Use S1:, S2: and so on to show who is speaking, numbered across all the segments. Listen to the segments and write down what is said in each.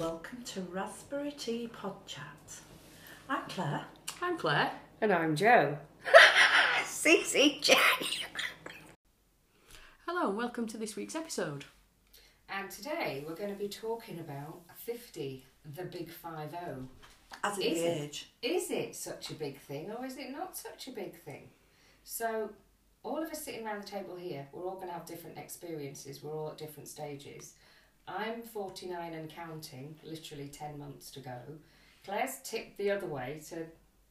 S1: Welcome to Raspberry Tea Pod Chat. I'm Claire.
S2: I'm Claire.
S3: And I'm Joe. CCJ.
S2: Hello and welcome to this week's episode.
S3: And today we're going to be talking about 50, the big 5 0.
S1: As in
S3: Is
S1: the
S3: it?
S1: age.
S3: Is it such a big thing or is it not such a big thing? So, all of us sitting around the table here, we're all going to have different experiences, we're all at different stages. I'm 49 and counting, literally 10 months to go. Claire's tipped the other way to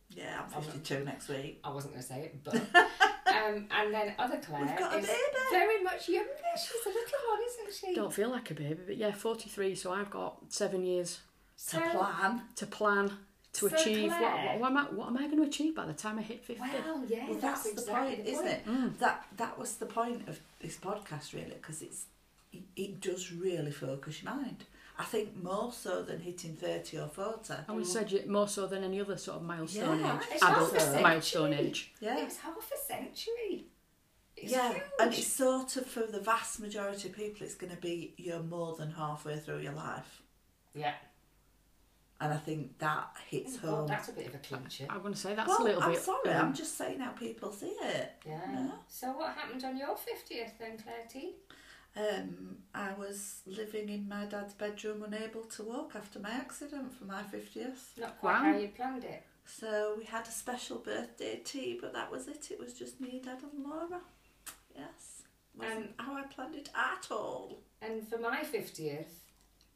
S1: Yeah, I'm 52 next week.
S3: I wasn't going to say it, but. um, and then other Claire
S1: We've got a
S3: is
S1: baby.
S3: very much younger. She's a little one, isn't she?
S2: Don't feel like a baby, but yeah, 43, so I've got seven years
S1: To plan.
S2: to plan, to
S3: So,
S2: achieve. What,
S3: Claire-
S2: what, what am I, what am I going to achieve by the time I hit 50?
S3: Well, yeah,
S1: Well, that's, the
S3: exactly
S1: point,
S3: the
S1: isn't it?
S2: Mm.
S1: That that was the point of this podcast, really, because it's it, it does really focus your mind. I think more so than hitting 30 or 40.
S2: I would say more so than any other sort of milestone
S1: Yeah,
S2: age,
S1: it's
S2: adult
S1: also-
S2: milestone age.
S1: Yeah.
S3: It's half a century. It's
S1: yeah,
S3: huge.
S1: and it's sort of for the vast majority of people, it's going to be you're more than halfway through your life,
S3: yeah.
S1: and I think that hits
S3: Oh, God,
S1: home.
S3: that's a bit of a clincher.
S2: I'm going to say that's
S1: well,
S2: a little
S1: I'm
S2: bit.
S1: sorry,
S2: um,
S1: I'm just saying how people see it.
S3: Yeah.
S1: Yeah.
S3: So what happened on your fiftieth then, Claire T?
S1: Um, I was living in my dad's bedroom, unable to walk after my accident for my fiftieth.
S3: Not quite
S2: Wow.
S3: how you planned it.
S1: So we had a special birthday tea, but that was it. It was just me, dad, and Laura. Yes, wasn't how I planned it at all.
S3: And for my fiftieth,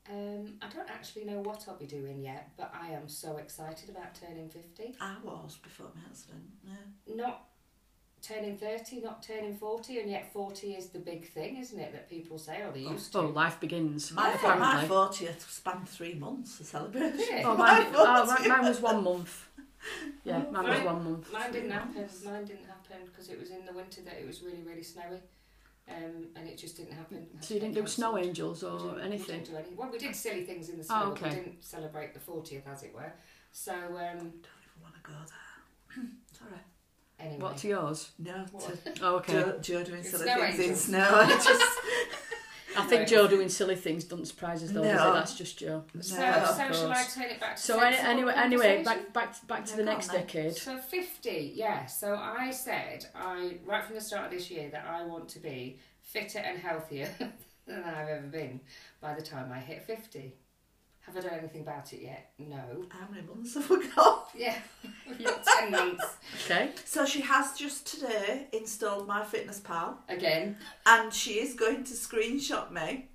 S3: um, I don't actually know what I'll be doing yet, but I am so excited about turning fifty.
S1: I was before my accident. Yeah.
S3: Not turning thirty, not turning forty, and yet forty is the big thing, isn't it? That people say, oh, they used to.
S2: Oh, life begins.
S1: My my fortieth spanned three months. The celebration.
S3: Did it?
S2: Oh,
S1: My
S2: mine, oh, mine, mine was one month. Yeah, mine was one month.
S3: Mine didn't
S1: Three
S3: happen.
S1: months.
S3: Mine didn't happen because it was in the winter that it was really, really snowy, um, and it just didn't happen.
S2: So you didn't do snow angels or
S3: didn't- we
S2: anything?
S3: didn't do any. Well, we did silly things in the
S2: Oh,
S3: snow, but
S2: okay.
S3: we didn't celebrate the fortieth, as it were. So um,
S1: Don't even want to go there. Sorry.
S3: Anyway,
S2: What's yours?
S1: No,
S3: What?
S1: to
S2: Oh, okay.
S1: Joe, Joe doing
S3: It's
S1: silly
S3: snow
S1: things in snow. I just
S2: I think
S3: Right.
S2: Joe doing silly things doesn't surprise us though, does
S1: No.
S2: it? That's just Joe.
S3: so,
S1: No,
S2: of
S3: so shall I turn it back to
S2: So any, anyway, anyway, back back to, back to
S1: Yeah,
S2: the next
S1: on
S2: decade.
S3: So 50, yeah. So I said, I right from the start of this year, that I want to be fitter and healthier than I've ever been by the time I hit 50. Have I done anything about it yet? No.
S1: how many months have we got?
S3: Yeah, we've 10 months
S2: Okay.
S1: So she has just today installed MyFitnessPal,
S3: again.
S1: and she is going to screenshot me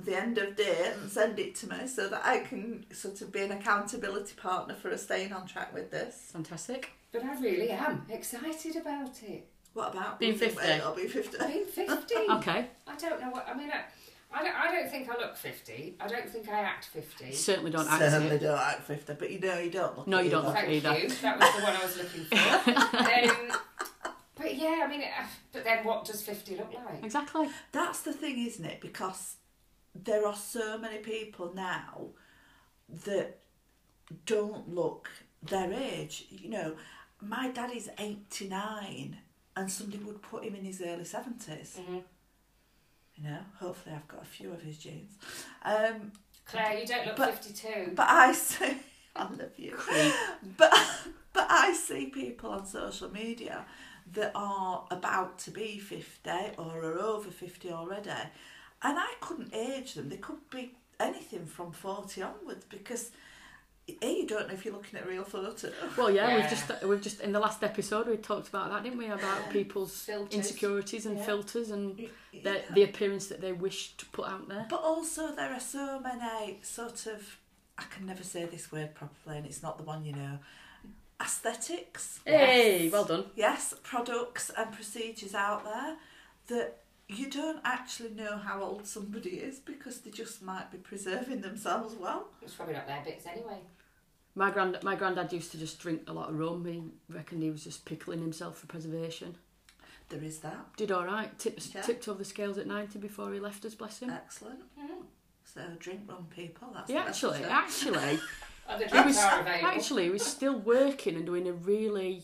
S1: the end of day and send it to me so that I can sort of be an accountability partner for her staying on track with this.
S2: Fantastic.
S3: But I really am excited about it.
S1: What about
S2: Being
S1: losing
S2: 50?
S1: weight or being 50?
S3: Being 50.
S2: Okay.
S3: I don't know what, I mean, I, I, don't, I don't think I look 50. I don't think I act 50.
S2: Certainly don't act
S1: Certainly
S2: it.
S1: don't act 50, but you know you don't look
S2: No,
S1: it
S2: you don't look
S3: Thank
S2: either.
S3: you. That was the one I was looking for. um, but yeah, I mean, it, but then what does 50 look like?
S2: Exactly.
S1: That's the thing, isn't it? Because there are so many people now that don't look their age. You know, my dad is 89 and somebody would put him in his early 70s.
S3: Mhm.
S1: You know, hopefully I've got a few of his genes. Um,
S3: Claire, you don't look
S1: But-
S3: 52.
S1: but I see, I love you.
S2: Creep.
S1: But but I see people on social media that are about to be 50 or are over 50 already, and I couldn't age them. They could be anything from 40 onwards because A, you don't know if you're looking at a real photo.
S2: Well, yeah,
S3: Yeah.
S2: we've just uh, we've just in the last episode we talked about that, didn't we? About people's
S3: Filters.
S2: insecurities and
S3: Yeah.
S2: filters and
S1: Yeah.
S2: the the appearance that they wish to put out there.
S1: But also, there are so many sort of, I can never say this word properly, and it's not the one you know, aesthetics.
S2: Hey,
S3: Yes.
S2: well done.
S1: yes, products and procedures out there that you don't actually know how old somebody is because they just might be preserving themselves well.
S3: It's probably not their bits anyway.
S2: My grand my granddad used to just drink a lot of rum. He reckoned he was just pickling himself for preservation.
S1: There is that.
S2: Did all right. Tipped
S1: Yeah.
S2: tipped over the scales at ninety before he left us. Bless him.
S1: Excellent. So drink rum, people. That's
S2: he
S1: the
S2: actually actually
S3: Other
S2: he was actually he was still working and doing a really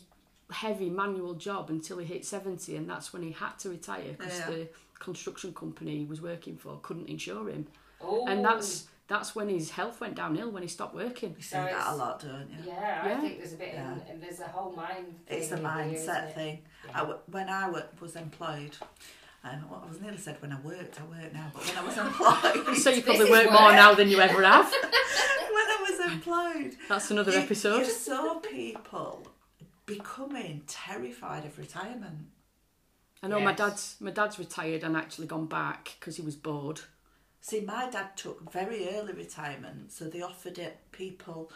S2: heavy manual job until he hit 70 and that's when he had to retire because
S1: Yeah.
S2: the construction company he was working for couldn't insure him
S3: oh,
S2: and that's that's when his health went downhill when he stopped working.
S1: You see
S3: So
S1: that a lot, don't you?
S3: Yeah, I think there's a bit,
S1: Yeah.
S3: and, and there's a whole mind.
S1: It's a
S3: thing in here, isn't
S1: mindset
S3: it?
S1: thing.
S3: Yeah.
S1: I w- when I w- was employed, and well, I was nearly said when I worked, I work now, but when I was employed,
S2: So you probably
S3: is
S2: work more now than you ever have.
S1: when I was employed,
S2: That's another
S1: you,
S2: episode.
S1: you saw people becoming terrified of retirement.
S2: I know my dad's my dad's retired and actually gone back because he was bored.
S1: See, my dad took very early retirement, so they offered it people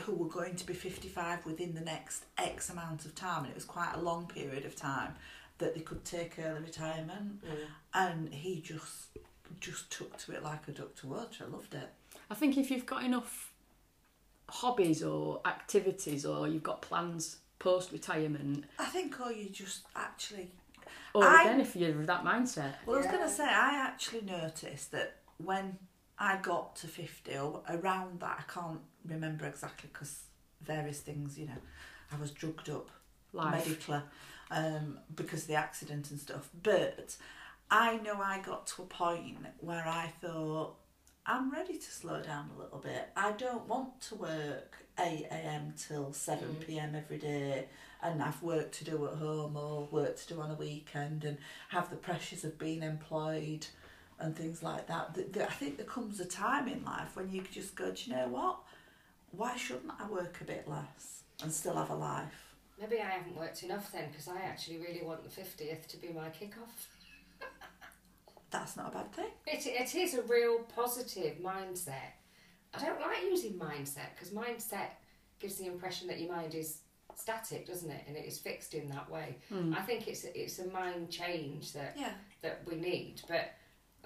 S1: who were going to be 55 within the next X amount of time, and it was quite a long period of time that they could take early retirement.
S3: Mm.
S1: And he just just took to it like a duck to water. I loved it.
S2: I think if you've got enough hobbies or activities or you've got plans post retirement,
S1: I think, or you just actually.
S2: or
S1: I-
S2: again if you're of that mindset,
S1: Well, I was
S3: Yeah.
S1: going to say, I actually noticed that when I got to 50 or around that, I can't remember exactly because various things, you know, I was drugged up
S2: life.
S1: medically um, because of the accident and stuff. But I know I got to a point where I thought, I'm ready to slow down a little bit. I don't want to work 8 a.m. till 7
S3: Mm.
S1: p.m. every day and have work to do at home or work to do on a weekend and have the pressures of being employed and things like that. Th- th- I think there comes a time in life when you just go, do you know what? Why shouldn't I work a bit less and still have a life?
S3: Maybe I haven't worked enough then because I actually really want the 50th to be my kick-off.
S1: That's not a bad thing.
S3: It, it is a real positive mindset. I don't like using mindset because mindset gives the impression that your mind is static, doesn't it? And it is fixed in that way.
S2: Hmm.
S3: I think it's a, it's a mind change that
S1: Yeah.
S3: that we need. But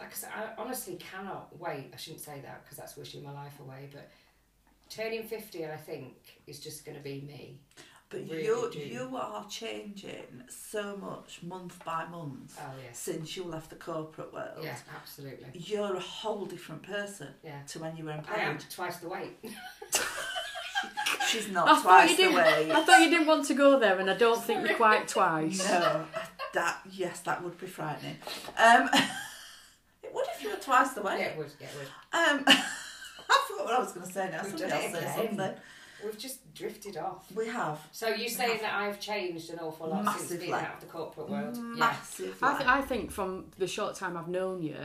S3: like I said, I honestly cannot wait. I shouldn't say that because that's wishing my life away. But turning fifty, I think, is just going to be me.
S1: But
S3: Really
S1: you
S3: do.
S1: you are changing so much month by month
S3: Oh yes,
S1: since you left the corporate world.
S3: yeah, absolutely.
S1: You're a whole different person
S3: Yeah,
S1: to when you were employed.
S3: I am twice the weight.
S1: She's not
S2: thought
S1: twice
S2: you
S1: the
S2: didn't.
S1: way.
S2: I thought you didn't want to go there, and I don't think you're quite twice.
S1: No, that yes, that would be frightening. Um, it would if you were twice the
S3: yeah,
S1: way.
S3: it would. Yeah, it would.
S1: Um, I forgot what I was going to say now.
S3: We've
S1: Somebody else
S3: it
S1: say
S3: again.
S1: something.
S3: We've just drifted off.
S1: We have
S3: So you're saying that I've changed an awful lot since being out of the corporate world? Yeah.
S1: massive.
S2: I, th- I think from the short time I've known you,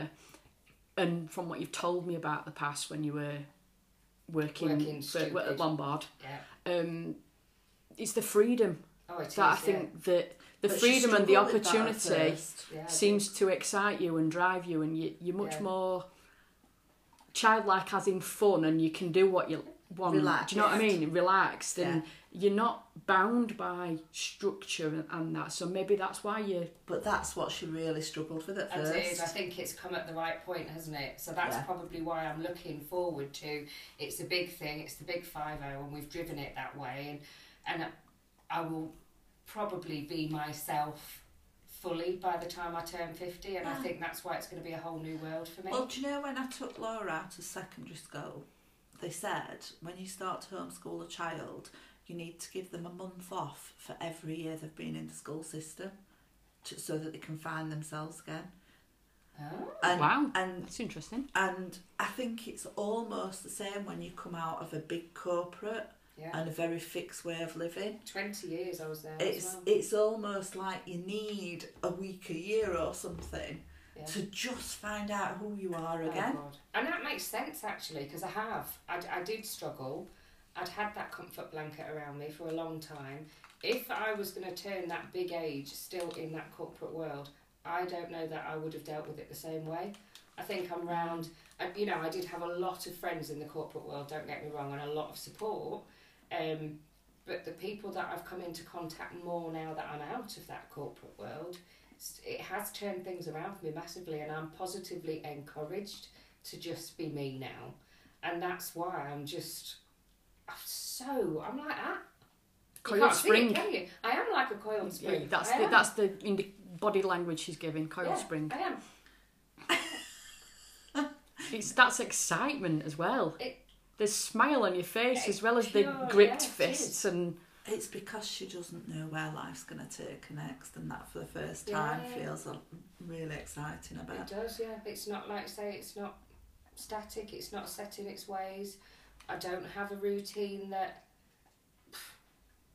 S2: and from what you've told me about the past when you were working,
S3: Working
S2: for, at. Lombard,
S3: Yeah.
S2: um, it's the freedom
S3: Oh, it is.
S2: that I
S3: yeah.
S2: think that the
S1: But
S2: freedom and the
S1: struggled with that at
S2: opportunity.
S3: Yeah,
S2: seems to excite you and drive you, and you, you're much
S3: Yeah.
S2: more childlike, as in fun, and you can do what you want.
S1: Relaxed.
S2: Do you know what I mean? Relaxed, and you're not bound by structure and, and that. So maybe that's why you.
S1: But that's what she really struggled with at
S3: As
S1: first.
S3: it is, I think it's come at the right point, hasn't it? So that's
S1: Yeah.
S3: probably why I'm looking forward to. It's a big thing. It's the big five zero, and we've driven it that way. And and I will probably be myself fully by the time I turn fifty. And I
S1: ah.
S3: think that's why it's going to be a whole new world for me.
S1: Well, do you know when I took Laura out of secondary school, they said when you start to homeschool a child, you need to give them a month off for every year they've been in the school system, to, so that they can find themselves again.
S3: oh,
S1: And,
S2: wow,
S1: And
S2: that's interesting.
S1: and I think it's almost the same when you come out of a big corporate
S3: yeah.
S1: and a very fixed way of living.
S3: Twenty years I was there
S1: It's
S3: well.
S1: it's almost like you need a week a year or something
S3: Yeah.
S1: to just find out who you oh, are
S3: Oh,
S1: again.
S3: God. And that makes sense actually because I have. I, I did struggle. I'd had that comfort blanket around me for a long time. If I was going to turn that big age still in that corporate world, I don't know that I would have dealt with it the same way. I think I'm mm. round. You know, I did have a lot of friends in the corporate world. Don't get me wrong, and a lot of support. Um, but the people that I've come into contact more now that I'm out of that corporate world, it has turned things around for me massively, and I'm positively encouraged to just be me now, and that's why I'm just I'm so I'm like that.
S2: Coiled spring.
S3: it, can you? I am like a coiled
S2: Yeah,
S3: spring.
S2: that's
S3: I
S2: the,
S3: am.
S2: that's the in the body language she's giving. Coil
S3: Yeah,
S2: spring.
S3: I am.
S2: It's that's excitement as well.
S3: It-
S2: There's smile on your face
S3: It's
S2: as well as
S3: pure,
S2: the gripped
S3: yeah,
S2: fists and
S1: It's because she doesn't know where life's going to take her next, and that for the first time
S3: yeah.
S1: feels uh, really exciting about.
S3: It
S1: about.
S3: does, yeah. It's not like say it's not static. It's not set in its ways. I don't have a routine that.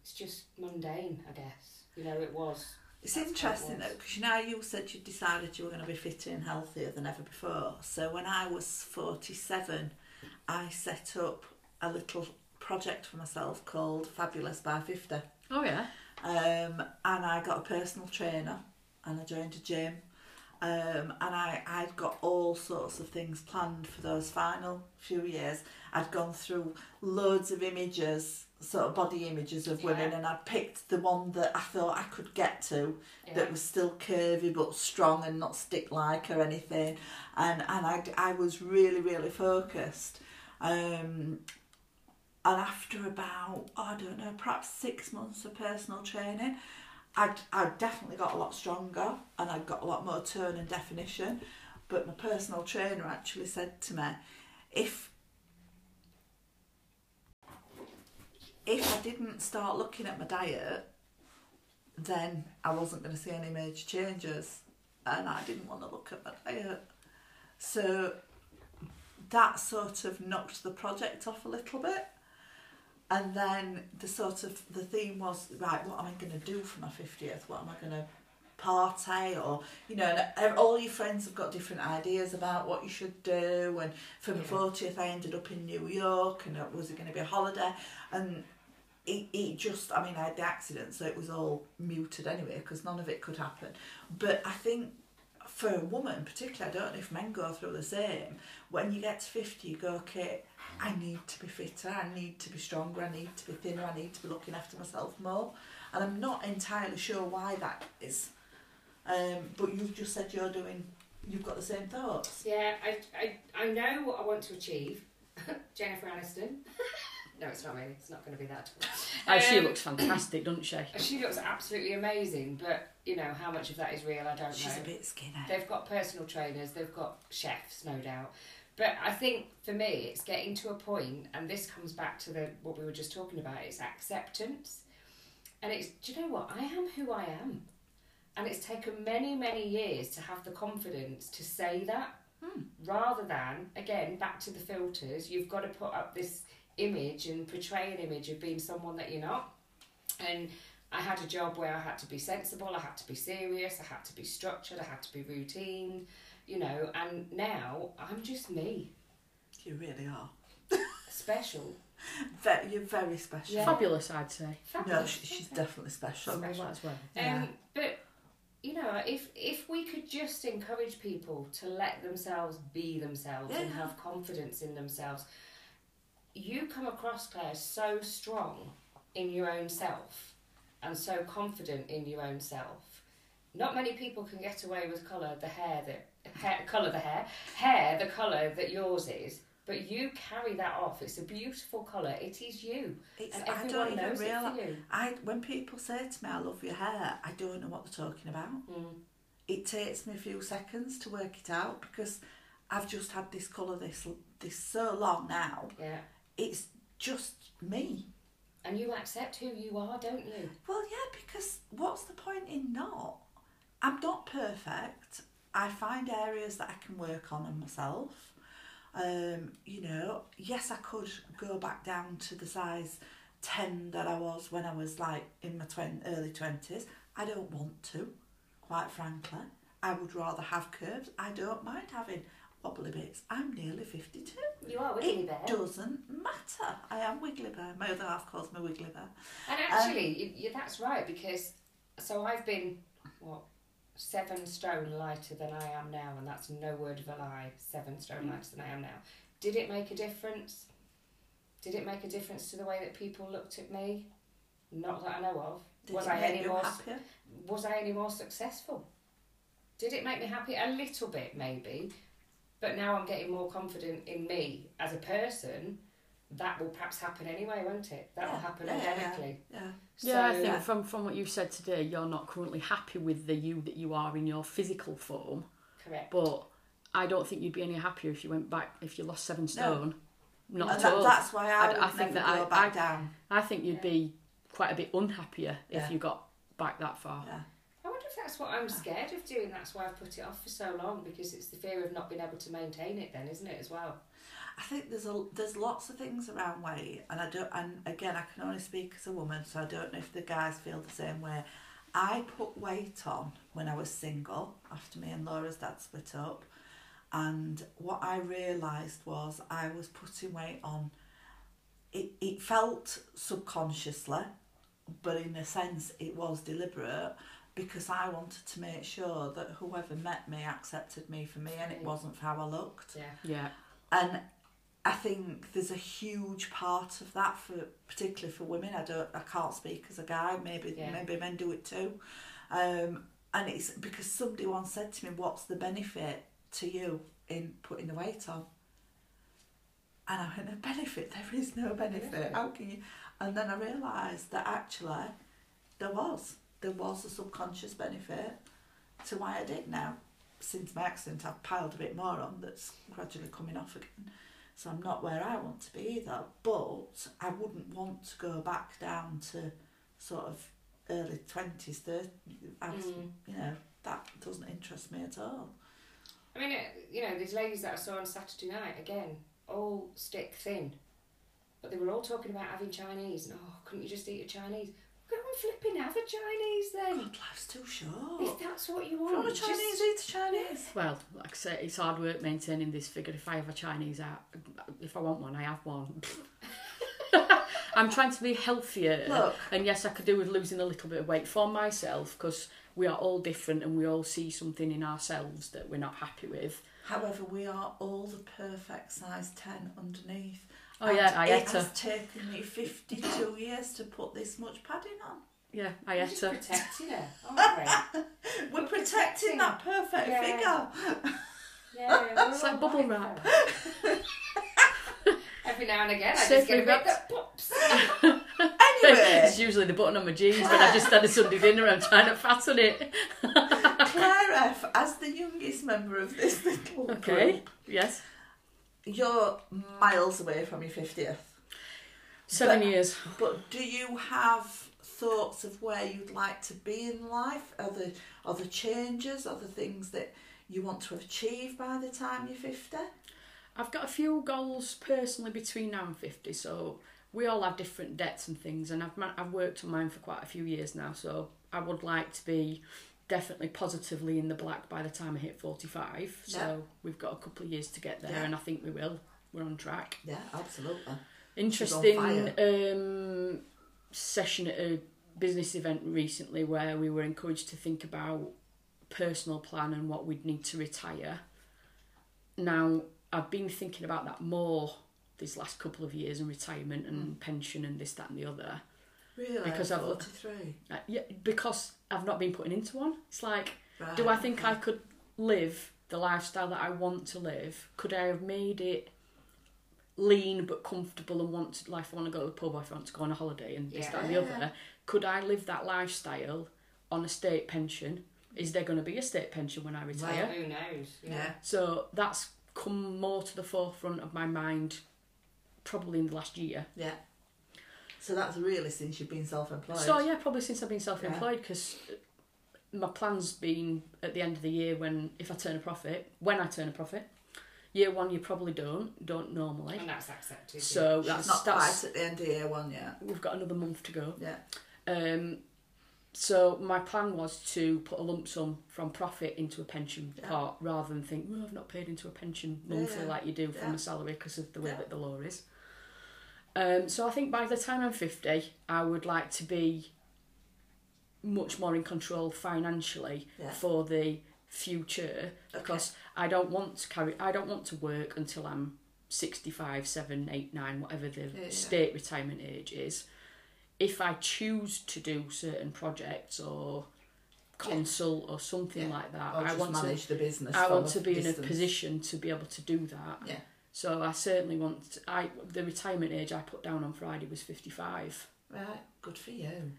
S3: It's just mundane, I guess. You know, it was.
S1: It's
S3: That's what it
S1: interesting though, because you know you said you decided you were going to be fitter and healthier than ever before. So when I was 47, I set up a little project for myself called Fabulous by 50.
S2: Oh yeah.
S1: Um, and I got a personal trainer and I joined a gym. Um, and I, I'd got all sorts of things planned for those final few years. I'd gone through loads of images, sort of body images of women,
S3: Yeah.
S1: and I'd picked the one that I thought I could get to
S3: Yeah.
S1: that was still curvy but strong and not stick like or anything. And and I, I was really, really focused. Um, and after about, I don't know, perhaps six months of personal training, I'd, I'd definitely got a lot stronger and I'd got a lot more tone and definition. But my personal trainer actually said to me, if if I didn't start looking at my diet, then I wasn't going to see any major changes, and I didn't want to look at my diet. So that sort of knocked the project off a little bit. And then the sort of the theme was right. What am I going to do for my fiftieth? What am I going to party or you know? And all your friends have got different ideas about what you should do. And for my fortieth, I ended up in New York, and it was it going to be a holiday? And it, it just, I mean, I had the accident, so it was all muted anyway because none of it could happen. But I think for a woman, particularly, I don't know if men go through the same. When you get to 50, you go, okay, I need to be fitter, I need to be stronger, I need to be thinner, I need to be looking after myself more. And I'm not entirely sure why that is. Um, but you've just said you're doing, you've got the same thoughts.
S3: Yeah, I, I, I know what I want to achieve. Jennifer Aniston. no, it's not really. It's not going to be that.
S2: Oh, she
S3: Um,
S2: looks fantastic, doesn't she?
S3: She looks absolutely amazing, but you know how much of that is real, I don't
S1: She's
S3: know.
S1: She's a bit skinny.
S3: They've got personal trainers, they've got chefs, no doubt. But I think for me, it's getting to a point, and this comes back to the what we were just talking about. It's acceptance, and it's do you know what? I am who I am, and it's taken many many years to have the confidence to say that, rather than again back to the filters. You've got to put up this image and portray an image of being someone that you're not, and. I had a job where I had to be sensible, I had to be serious, I had to be structured, I had to be routine, you know, and now I'm just me,
S1: You really are.
S3: special.
S1: Ve- you're very special.
S3: Yeah.
S2: Fabulous, I'd say.
S1: No, she, she's definitely special.
S2: Well, as well.
S1: Yeah.
S3: Um, but you know, if if we could just encourage people to let themselves be themselves and have confidence in themselves, you come across Claire so strong in your own self and so confident in your own self. Not many people can get away with colour the hair that hair, colour the hair hair the colour that yours is. But you carry that off. It's a beautiful colour. It is you,
S1: It's,
S3: and
S1: I
S3: everyone
S1: don't even
S3: knows it
S1: realise.
S3: for you.
S1: I when people say to me, "I love your hair," I don't know what they're talking about.
S3: Mm.
S1: It takes me a few seconds to work it out because I've just had this colour this this so long now.
S3: Yeah.
S1: It's just me.
S3: And you accept who you are, don't you?
S1: Well, yeah, because what's the point in not? I'm not perfect. I find areas that I can work on in myself. Um, you know, yes, I could go back down to the size 10 that I was when I was like in my early 20s. I don't want to, quite frankly. I would rather have curves. I don't mind having wobbly bits. I'm nearly 52.
S3: You are Wiggly
S1: it doesn't matter. I am Wiggly Bear. My other half calls me Wiggly Bear.
S3: And um, actually, you, you, that's right because so I've been what seven stone lighter than I am now, and that's no word of a lie. Seven stone lighter than I am now. Did it make a difference? Did it make a difference to the way that people looked at me? Not that I know of.
S1: Did
S3: was
S1: it
S3: I
S1: make
S3: any
S1: you
S3: more?
S1: happier?
S3: Was I any more successful? Did it make me happy? A little bit, maybe. But now I'm getting more confident in me as a person. That will perhaps happen anyway, won't it? That will
S1: Yeah,
S3: happen
S1: yeah, yeah,
S3: organically.
S1: Yeah.
S2: Yeah, I
S3: So-
S2: think from, from what you've said today, you're not currently happy with the you that you are in your physical form.
S3: Correct.
S2: But I don't think you'd be any happier if you went back, if you lost seven stone. Not
S1: and
S2: at
S1: that,
S2: all.
S1: that's why I,
S2: I- I think
S1: never
S2: that
S1: go
S2: I-
S1: back
S2: I-
S1: down.
S2: I think you'd be quite a bit unhappier
S1: Yeah.
S2: if you got back that far.
S1: Yeah.
S3: I wonder if that's what I'm ah. scared of doing. That's why I've put it off for so long because it's the fear of not being able to maintain it. Then, isn't it as well?
S1: I think there's a there's lots of things around weight, and I don't. And again, I can only speak as a woman, so I don't know if the guys feel the same way. I put weight on when I was single after me and Laura's dad split up, and what I realised was I was putting weight on. It it felt subconsciously, but in a sense it was deliberate because I wanted to make sure that whoever met me accepted me for me, and it wasn't for how I looked.
S3: Yeah.
S2: Yeah.
S1: And I think there's a huge part of that for particularly for women. I don't I can't speak as a guy, maybe
S3: Yeah.
S1: maybe men do it too. Um, and it's because somebody once said to me, What's the benefit to you in putting the weight on? And I went, A benefit? There is no benefit.
S3: Benefit.
S1: How can you and then I realised that actually there was. There was a subconscious benefit to why I did now. Since my accident I've piled a bit more on that's gradually coming off again. So I'm not where I want to be either. But I wouldn't want to go back down to sort of early twenties, thirty.
S3: Mm.
S1: You know that doesn't interest me at all.
S3: I mean, you know, these ladies that I saw on Saturday night again, all stick thin, but they were all talking about having Chinese. And oh, couldn't you just eat a Chinese? Go and flipping have a Chinese then.
S1: God, life's too short.
S3: If that's what you
S1: If you
S3: want,
S1: want a
S3: just-
S1: Chinese, eat a Chinese.
S2: Well, like I say, it's hard work maintaining this figure. If I have a Chinese out, if I want one, I have one. I'm trying to be healthier.
S1: Look.
S2: And yes, I could do with losing a little bit of weight for myself because we are all different and we all see something in ourselves that we're not happy with.
S1: However, we are all the perfect size 10 underneath.
S2: Oh,
S1: And
S2: yeah, I
S1: it has taken me 52 years to put this much padding on.
S2: Yeah, I
S3: We're
S2: ate
S3: just
S2: her.
S3: protecting her, we?
S1: We're
S3: We're
S1: protecting
S3: protecting-
S1: that perfect
S3: Yeah.
S1: figure.
S3: Yeah, we're
S2: It's like bubble
S3: like
S2: wrap.
S3: Every now and again, I
S2: Safely
S3: just get a bit that pops.
S1: Anyway,
S2: it's usually the button on my jeans when I just had a Sunday dinner. I'm trying to fatten it.
S1: Claire F, as the youngest member of this little
S2: Okay.
S1: group,
S2: Yes.
S1: You're miles away from your 50th.
S2: Seven
S1: But-
S2: years.
S1: But do you have thoughts of where you'd like to be in life? Are the, are the changes, are the things that you want to achieve by the time you're 50?
S2: I've got a few goals personally between now and 50, so we all have different debts and things, and I've, I've worked on mine for quite a few years now, so I would like to be definitely positively in the black by the time I hit 45. So we've got a couple of years to get there,
S1: Yeah.
S2: and I think we will. We're on track.
S1: Yeah, absolutely.
S2: Interesting um, session at a business event recently where we were encouraged to think about personal plan and what we'd need to retire. Now, I've been thinking about that more these last couple of years and retirement and pension and this, that, and the other.
S1: Really?
S2: Because I've-
S1: 43.
S2: Uh, yeah, because I've not been putting into one. It's like,
S1: Right,
S2: do I think
S1: okay.
S2: I could live the lifestyle that I want to live? Could I have made it lean but comfortable and want to, like, if I want to go to the pub if I want to go on a holiday and this, that, and the other? Could I live that lifestyle on a state pension? Is there going to be a state pension when I retire?
S3: Who knows?
S1: Yeah.
S2: So that's come more to the forefront of my mind probably in the last year.
S1: Yeah. So that's really since you've been self-employed.
S2: So yeah, probably since I've been self-employed because my plan's been at the end of the year when if I turn a profit, when I turn a profit. Year one you probably don't, don't normally.
S3: And that's accepted.
S2: So
S1: She's
S2: that's
S1: not
S2: that's
S1: quite at the end of year one yet.
S2: we've got another month to go.
S1: Yeah.
S2: Um, so my plan was to put a lump sum from profit into a pension
S1: Yeah.
S2: part rather than think, well, I've not paid into a pension monthly
S1: yeah.
S2: like you do from
S1: Yeah.
S2: a salary because of the way
S1: Yeah.
S2: that the law is. Um, so I think by the time I'm 50, I would like to be much more in control financially
S1: Yeah.
S2: for the future because I don't want to carry I don't want to work until I'm 65, 7, 8, 9, whatever the
S1: Yeah, yeah.
S2: state retirement age is. If I choose to do certain projects or consult or something like that,
S1: Or
S2: I want to
S1: manage the business.
S2: I want to be in a position to be able to do that.
S1: Yeah.
S2: So I certainly want to, I the retirement age I put down on Friday was 55.
S1: Right. Good for you.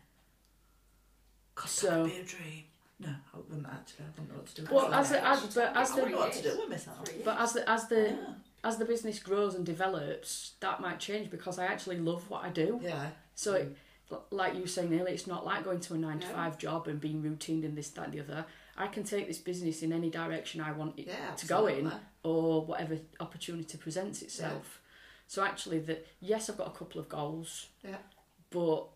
S1: God,
S2: So-
S1: that would be a dream. No, I wouldn't actually. I wouldn't know what to do. with
S2: Well,
S1: myself.
S2: as the, as, but as
S1: I wouldn't
S2: the
S1: know what to do with myself.
S2: But as the as the
S1: Yeah.
S2: as the business grows and develops, that might change because I actually love what I do.
S1: Yeah.
S2: So, it, like you were saying earlier, it's not like going to a nine to five job and being routine in this, that, and the other. I can take this business in any direction I want it
S1: Yeah,
S2: to go in,
S1: absolutely.
S2: Or whatever opportunity presents itself. So actually, that yes, I've got a couple of goals,
S1: Yeah.
S2: but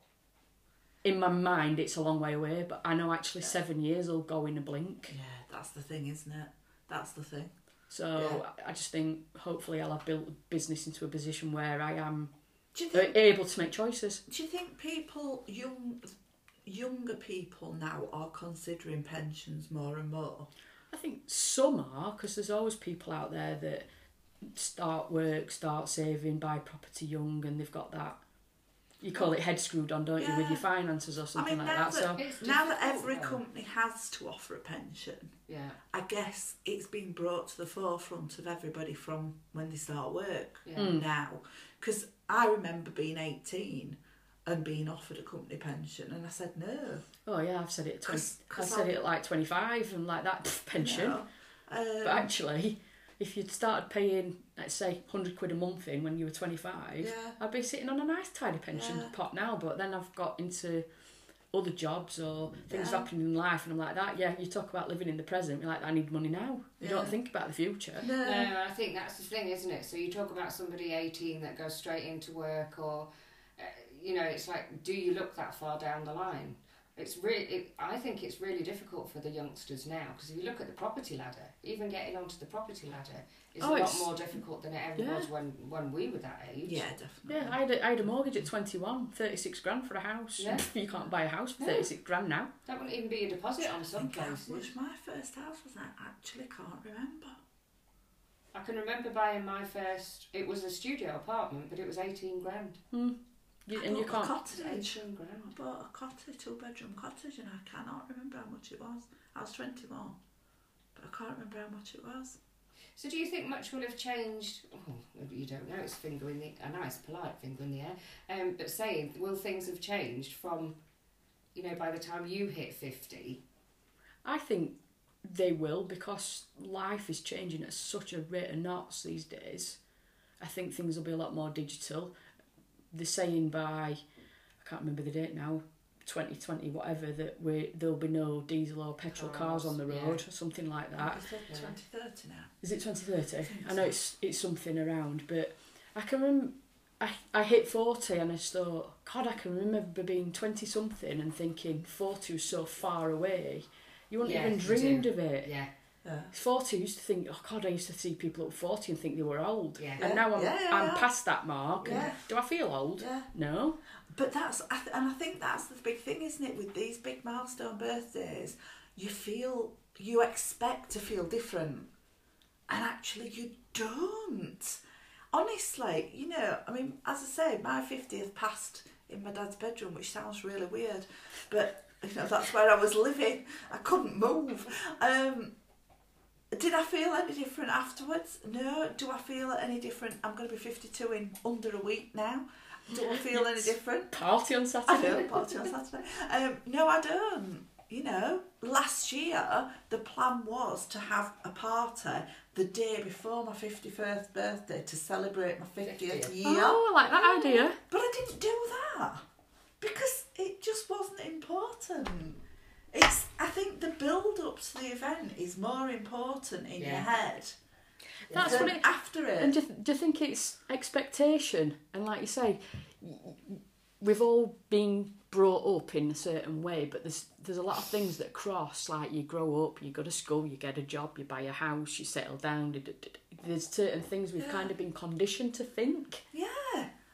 S2: in my mind, it's a long way away. But I know actually seven years will go in a blink.
S1: Yeah, that's the thing, isn't it? That's the thing.
S2: So I just think hopefully I'll have built business into a position where I am
S1: Do you think?
S2: able to make choices.
S1: Do you think people, young, younger people now, are considering pensions more and more?
S2: I think some are because there's always people out there that start work, start saving, buy property young, and they've got that. You call it head screwed on, don't you, with your finances or
S1: I
S2: something
S1: mean,
S2: like that.
S1: that,
S2: So
S1: now that every
S3: though.
S1: company has to offer a pension,
S3: Yeah,
S1: I guess it's been brought to the forefront of everybody from when they start work
S3: yeah.
S2: Mm.
S1: now. Because I remember being 18 and being offered a company pension, and I said no.
S2: oh yeah, I've said it. at 20,
S1: 'Cause-
S2: I
S1: 'cause
S2: said
S1: I-
S2: it like twenty five and like that pff, pension.
S1: No. Um,
S2: But actually, if you'd started paying, let's say, hundred quid a month in when you were twenty five,
S1: Yeah.
S2: I'd be sitting on a nice tidy pension
S1: Yeah.
S2: pot now. But then I've got into other jobs or things
S1: Yeah.
S2: happening in life, and I'm like that. Yeah, you talk about living in the present. You're like, I need money now. You don't think about the future.
S1: no.
S3: No, I think that's the thing, isn't it? So you talk about somebody 18 that goes straight into work, or, you know, it's like, do you look that far down the line? It's really, it, I think it's really difficult for the youngsters now because if you look at the property ladder, even getting onto the property ladder is
S2: Oh,
S3: a lot more difficult than it ever
S2: Yeah.
S3: was when, when we were that age.
S1: Yeah, definitely.
S2: Yeah, I had, a, I had a mortgage at 21, 36 grand for a house.
S3: Yeah.
S2: You can't buy a house for
S3: No.
S2: 36 grand now.
S3: That wouldn't even be a deposit on some
S1: think how
S3: places.
S1: much my first house was. I actually can't remember.
S3: I can remember buying my first, it was a studio apartment, but it was 18 grand.
S2: Hmm. You, and you
S1: bought a
S2: can't.
S1: cottage.
S3: 18.
S1: I bought a cottage, two bedroom cottage, and I cannot remember how much it was. I was 21, but I can't remember how much it was.
S3: So do you think much will have changed? Oh, you don't know. It's finger in the a nice polite finger in the air. Um, but saying will things have changed from, you know, by the time you hit fifty?
S2: I think they will because life is changing at such a rate of knots these days. I think things will be a lot more digital. They're saying by, I can't remember the date now, 2020, whatever, that we there'll be no diesel or petrol cars,
S3: Cars,
S2: on the
S3: yeah.
S2: road, or something like that.
S1: It's 2030 now.
S2: Is it 2030?
S1: think
S2: I know
S1: so.
S2: it's it's something around, but I can remember. I, I hit 40 and I just thought, God, I can remember being 20 something and thinking 40 was so far away. You wouldn't
S3: Yeah,
S2: even dreamed of it.
S3: Yeah,
S1: Yeah.
S2: 40, I used to think, oh God, I used to see people at 40 and think they were old.
S3: yeah.
S2: And now I'm,
S1: Yeah, yeah,
S2: I'm past that mark.
S1: Yeah.
S2: Do I feel old?
S1: Yeah.
S2: No.
S1: But that's, and I think that's the big thing, isn't it? With these big milestone birthdays, you feel, you expect to feel different, and actually you don't. Honestly, you know, I mean, as I say, my 50th passed in my dad's bedroom, which sounds really weird, but you know, that's where I was living. I couldn't move. Um, did I feel any different afterwards? No. Do I feel any different? I'm going to be 52 in under a week now. Do I feel any different?
S2: Party on Saturday.
S1: I know, party on Saturday. Um, no, I don't. You know, last year the plan was to have a party the day before my 51st birthday to celebrate my 50th
S3: 50th.
S1: year.
S2: Oh, I like that idea.
S1: But I didn't do that because it just wasn't important. It's. I think the build up to the event is more important in your head
S2: That's
S1: than
S2: what it-
S1: after it.
S2: And do, do you think it's expectation? And like you say, y- y- we've all been brought up in a certain way, but there's there's a lot of things that cross. Like you grow up, you go to school, you get a job, you buy a house, you settle down. d- d- d- There's certain things we've
S1: Yeah.
S2: kind of been conditioned to think.
S1: Yeah,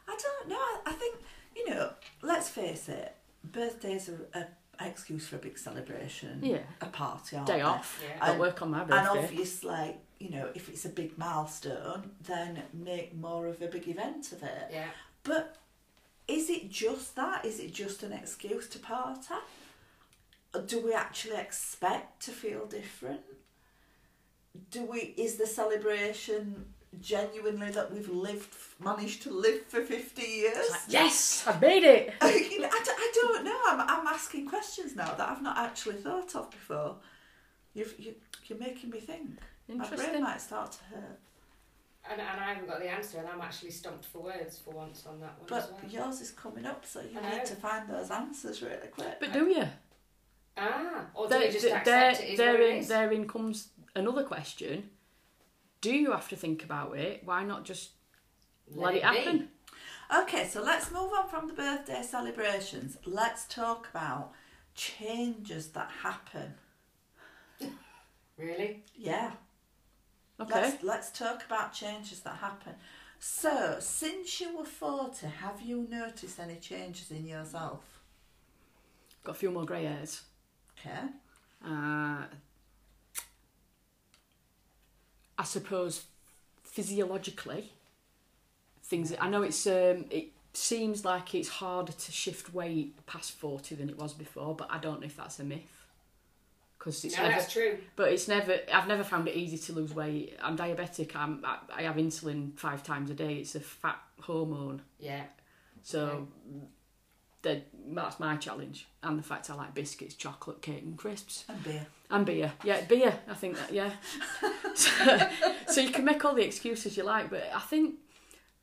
S1: I don't know. I, I think you know. Let's face it. Birthdays are a, a excuse for a big celebration.
S2: Yeah.
S1: a party. Aren't
S2: Day
S1: they?
S2: off,
S3: Yeah.
S2: got
S1: And-
S2: work on my birthday,
S1: And
S2: birthday.
S1: obviously, you know, if it's a big milestone, then make more of a big event of it.
S3: Yeah.
S1: But is it just that? Is it just an excuse to party? Or do we actually expect to feel different? Do we? Is the celebration genuinely that we've lived, managed to live for fifty years?
S2: Like, yes, I've made it.
S1: you know, I, d- I don't know. I'm, I'm asking questions now that I've not actually thought of before. You've, you, you're making me think. Interesting. My brain might start to hurt.
S3: And, and I haven't got the answer, and I'm actually stumped for words for once on that one as
S1: But
S3: well.
S1: yours is coming up, so you
S3: I know.
S1: need to find those answers really quick.
S2: But do you?
S3: Ah, or do we
S2: There,
S3: just
S2: there,
S3: accept it is what it
S2: therein,
S3: is?
S2: therein comes another question. Do you have to think about it? Why not just let, it
S3: be.
S2: happen?
S1: Okay, so let's move on from the birthday celebrations. Let's talk about changes that happen.
S3: Really?
S1: Yeah.
S2: Okay.
S1: Let's let's talk about changes that happen. So, since you were 40, have you noticed any changes in yourself?
S2: Got a few more grey hairs.
S1: Okay.
S2: Uh, I suppose physiologically, things. I know it's. Um, it seems like it's harder to shift weight past forty than it was before, but I don't know if that's a myth. Because it's
S3: no,
S2: never.
S3: that's true.
S2: But it's never. I've never found it easy to lose weight. I'm diabetic. I'm. I, I have insulin five times a day. It's a fat hormone.
S3: Yeah.
S2: So. that that's my challenge, and the fact I like biscuits, chocolate, cake, and crisps.
S1: And beer.
S2: And beer. Yeah, beer. I think that, yeah. so, so you can make all the excuses you like, but I think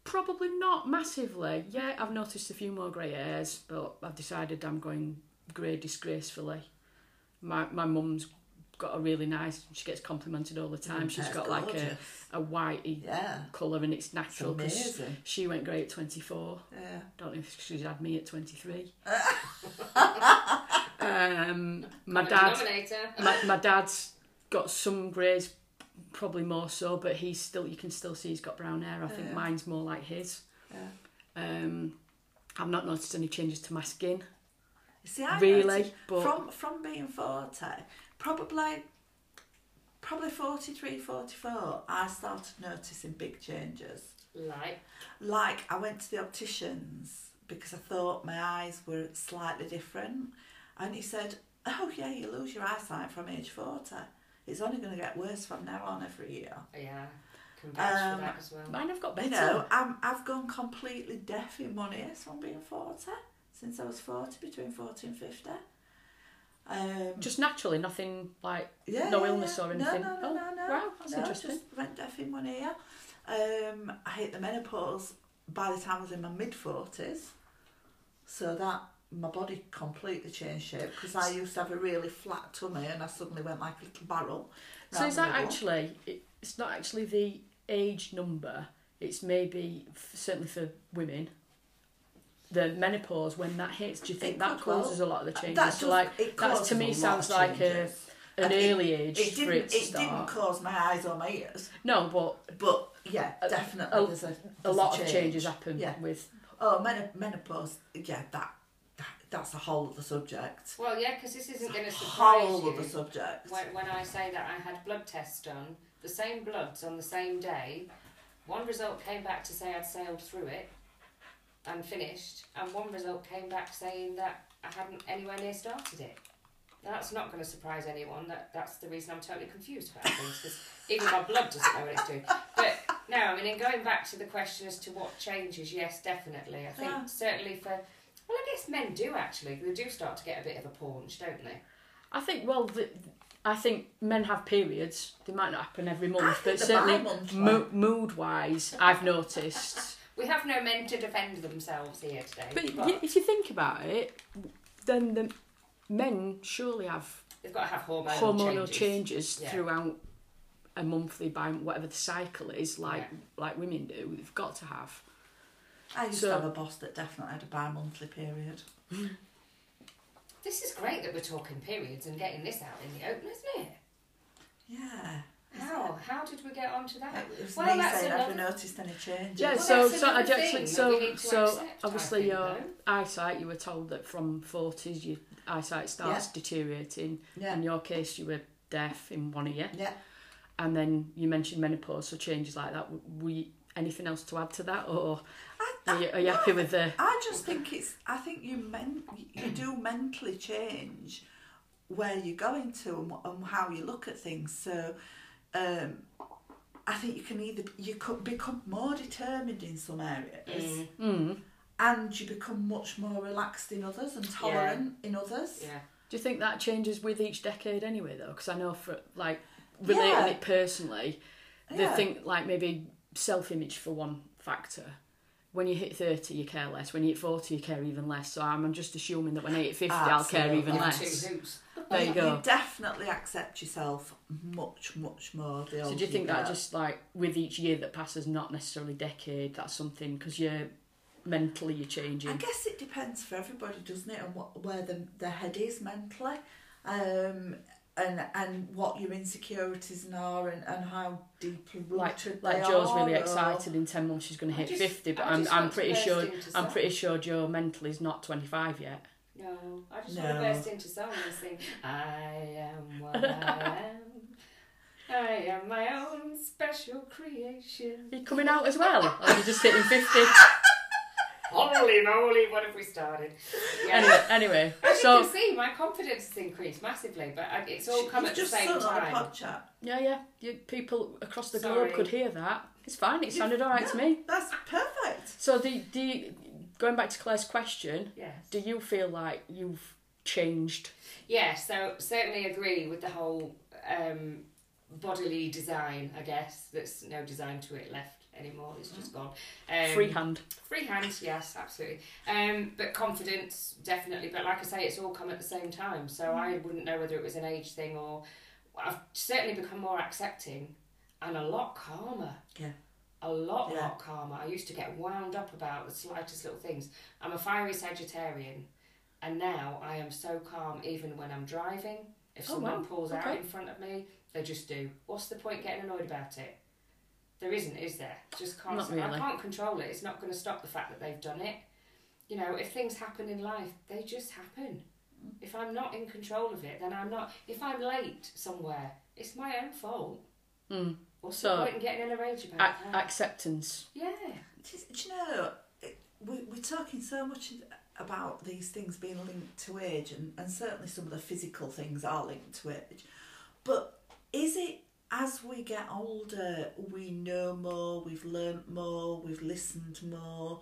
S2: probably not massively. Yeah, I've noticed a few more grey hairs, but I've decided I'm going grey disgracefully. My my mum's got a really nice, she gets complimented all the time.
S1: Mm,
S2: She's got like a, a whitey
S1: Yeah.
S2: colour and it's natural because she went grey at 24.
S1: Yeah.
S2: Don't know if she's had me at 23. um, my dad
S3: denominator.
S2: my, my dad's got some greys, probably more so, but he's still you can still see he's got brown hair. I think
S1: Yeah.
S2: mine's more like his.
S1: Yeah.
S2: Um, I've not noticed any changes to my skin,
S1: see, I
S2: really,
S1: noticed
S2: but
S1: from from being 40, probably probably 43, 44, I started noticing big changes.
S3: Like,
S1: Like I went to the opticians because I thought my eyes were slightly different, and he said, "Oh yeah, you lose your eyesight from age 40. It's only going to get worse from now on every year."
S3: yeah, can
S1: Um,
S3: for that as well.
S2: mine have got better.
S1: You know, I'm, I've gone completely deaf in one ear from being 40 since I was 40, between 40 and 50. Um,
S2: Just naturally, nothing like
S1: yeah,
S2: no
S1: yeah,
S2: illness
S1: yeah.
S2: or
S1: No,
S2: anything.
S1: No, no,
S2: oh,
S1: no, no.
S2: wow, that's
S1: no,
S2: interesting.
S1: just went deaf in one ear. Um, I hit the menopause by the time I was in my mid 40s. So that my body completely changed shape because I used to have a really flat tummy and I suddenly went like a little barrel.
S2: So is that actually? It's not actually the age number. It's maybe certainly for women. The menopause when that hits, do you think
S1: It
S2: that
S1: could well.
S2: causes a lot of the changes?
S1: That
S2: so like
S1: causes
S2: to me sounds like a an
S1: it-
S2: early age
S1: It
S2: for
S1: didn't.
S2: it to
S1: It didn't cause my eyes or my ears,
S2: No, but
S1: but yeah, definitely
S2: a-
S1: there's a,
S2: a
S1: there's
S2: lot
S1: change.
S2: of changes happen
S1: Yeah.
S2: with.
S1: Oh, men- menopause. Yeah, that, that that's a whole other subject.
S3: Well, yeah, because this isn't going to surprise you.
S1: Whole
S3: you.
S1: other subject.
S3: When, when I say that I had blood tests done, the same bloods on the same day, one result came back to say I'd sailed through it and finished, and one result came back saying that I hadn't anywhere near started it. Now, that's not going to surprise anyone. That that's the reason I'm totally confused about things because even my blood doesn't know what it's doing. But no, I mean, in going back to the question as to what changes, yes, definitely. I think
S1: Yeah.
S3: certainly for well, I guess men do actually. They do start to get a bit of a paunch, don't they?
S2: I think well, the, I think men have periods. They might not happen every month, but certainly mo- mood wise, I've noticed.
S3: We have no men to defend themselves here today.
S2: But
S3: but
S2: if you think about it, then the men surely have
S3: they've got to have hormonal,
S2: hormonal
S3: changes.
S2: changes,
S3: Yeah.
S2: throughout a monthly by whatever the cycle is, like
S3: Yeah.
S2: like women do. They've got to have.
S1: I used
S2: So-
S1: to have a boss that definitely had a bi-monthly period.
S3: This is great that we're talking periods and getting this out in the open, isn't it?
S1: Yeah.
S3: How? How did we get onto that? Well,
S1: me
S3: that's
S1: saying, have you
S3: another-
S1: noticed any changes?
S2: Yeah,
S3: Well,
S2: so so I
S3: another
S2: actually
S3: that
S2: so
S3: we need to
S2: so
S3: accept,
S2: obviously
S3: think,
S2: your
S3: though.
S2: eyesight you were told that from forties your eyesight starts deteriorating.
S1: Yeah.
S2: In your case, you were deaf in one ear,
S1: Yeah.
S2: and then you mentioned menopause, so changes like that. W- Were you, anything else to add to that, or
S1: I,
S2: are you, are you happy with the?
S1: I just think it's. I think you men, you do mentally change where you're going to and, and how you look at things. So, um, I think you can either you could become more determined in some areas,
S2: Mm.
S1: and you become much more relaxed in others and tolerant in others.
S3: Yeah.
S2: Do you think that changes with each decade anyway, though? Because I know for like relating
S1: Yeah.
S2: it personally, they
S1: Yeah.
S2: think like maybe self image for one factor. When you hit 30, you care less. When you hit 40, you care even less. So I'm just assuming that when I hit 50, I'll care even
S3: Yeah,
S2: less. There you go.
S1: definitely accept yourself much, much more. The
S2: So do you think that just like with each year that passes, not necessarily decade, that's something because you're mentally you're changing.
S1: I guess it depends for everybody, doesn't it, on what where the the head is mentally, um, and and what your insecurities are, and, and how deeply
S2: Like
S1: rooted
S2: like
S1: they
S2: Joe's
S1: are,
S2: really excited in ten months she's going to hit
S3: just-
S2: fifty, but
S3: I
S2: I'm I'm pretty sure I'm pretty sure Joe mentally is not twenty five yet.
S3: No, I just
S1: No.
S3: want to burst into song and sing, I am what I am. I am my own special creation.
S2: Are you coming out as well, or are you just hitting fifty?
S3: Holy moly, what have we started? Yeah.
S2: anyway, anyway,
S3: As
S2: so
S3: you can see, my confidence has increased massively, but it's all come
S1: You've
S3: at the same
S1: sung on a
S3: time.
S1: chat.
S2: yeah, yeah, you, people across the
S3: Sorry.
S2: globe could hear that. It's fine. It sounded all right to me.
S1: That's perfect.
S2: So, do, do you, going back to Claire's question,
S3: Yes.
S2: do you feel like you've changed?
S3: Yeah, so certainly agree with the whole um, bodily design, I guess. There's no design to it left anymore, it's just gone. Um,
S2: Freehand.
S3: Free hand, yes, absolutely. Um, but confidence, definitely. But like I say, it's all come at the same time. So I wouldn't know whether it was an age thing or. I've certainly become more accepting and a lot calmer.
S1: Yeah.
S3: A lot,
S1: Yeah.
S3: lot calmer. I used to get wound up about the slightest little things. I'm a fiery Sagittarian, and now I am so calm even when I'm driving. If
S2: Oh,
S3: someone
S2: wow.
S3: pulls out in front of me, they just do. What's the point getting annoyed about it? There isn't, is there? Just can't.
S2: Not
S3: I can't control it. It's not going to stop the fact that they've done it. You know, if things happen in life, they just happen. If I'm not in control of it, then I'm not. If I'm late somewhere, it's my own fault.
S2: Mm.
S3: What's
S2: So,
S3: the point in getting in a rage about
S2: A-
S3: that?
S2: acceptance.
S3: yeah.
S1: Do you- do you know, it, we, we're talking so much about these things being linked to age, and, and certainly some of the physical things are linked to age. But is it as we get older, we know more, we've learnt more, we've listened more?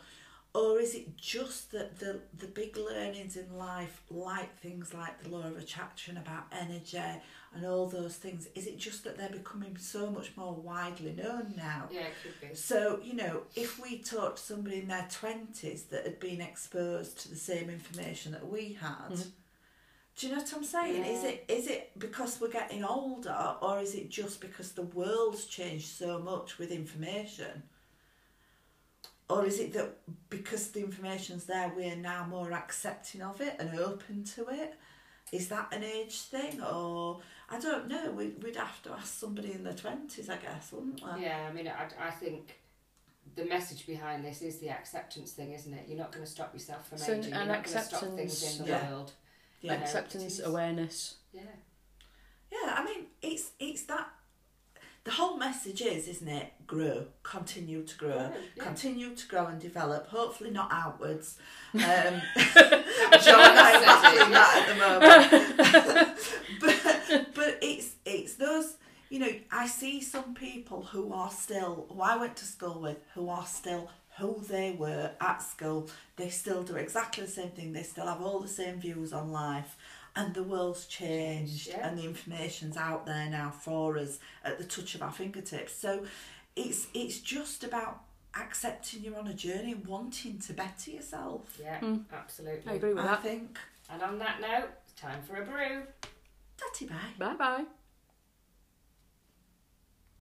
S1: Or is it just that the, the big learnings in life, like things like the law of attraction about energy and all those things, is it just that they're becoming so much more widely known now?
S3: Yeah, it could be.
S1: So, you know, if we talked to somebody in their 20s that had been exposed to the same information that we had,
S2: Mhm.
S1: Do you know what I'm saying? Is it is it because we're getting older or is it just because the world's changed so much with information? Or is it that because the information's there, we're now more accepting of it and open to it? Is that an age thing? Or I don't know. We'd, we'd have to ask somebody in their 20s, I guess, wouldn't we?
S3: Yeah, I mean, I, I think the message behind this is the acceptance thing, isn't it? You're not going to stop yourself from
S2: So,
S3: aging. You're not going to stop things
S2: acceptance-
S3: in the
S1: Yeah.
S3: world.
S1: Yeah.
S2: acceptance, awareness.
S3: Yeah.
S1: Yeah, I mean, it's it's that the whole message is, isn't it? Grow, continue to grow,
S3: Grow, yeah.
S1: continue to grow and develop. Hopefully, not outwards. Um,
S3: That
S1: John and I
S3: was
S1: are that at the moment. but but it's it's those. You know, I see some people who are still who I went to school with who are still who they were at school. They still do exactly the same thing. They still have all the same views on life. And the world's changed,
S3: Yeah.
S1: and the information's out there now for us at the touch of our fingertips. So, it's it's just about accepting you're on a journey and wanting to better yourself.
S3: Yeah,
S2: Mm.
S3: absolutely.
S2: I agree with
S1: I
S2: that.
S1: think.
S3: And on that note, time for a brew.
S1: Tatty bye.
S2: Bye bye.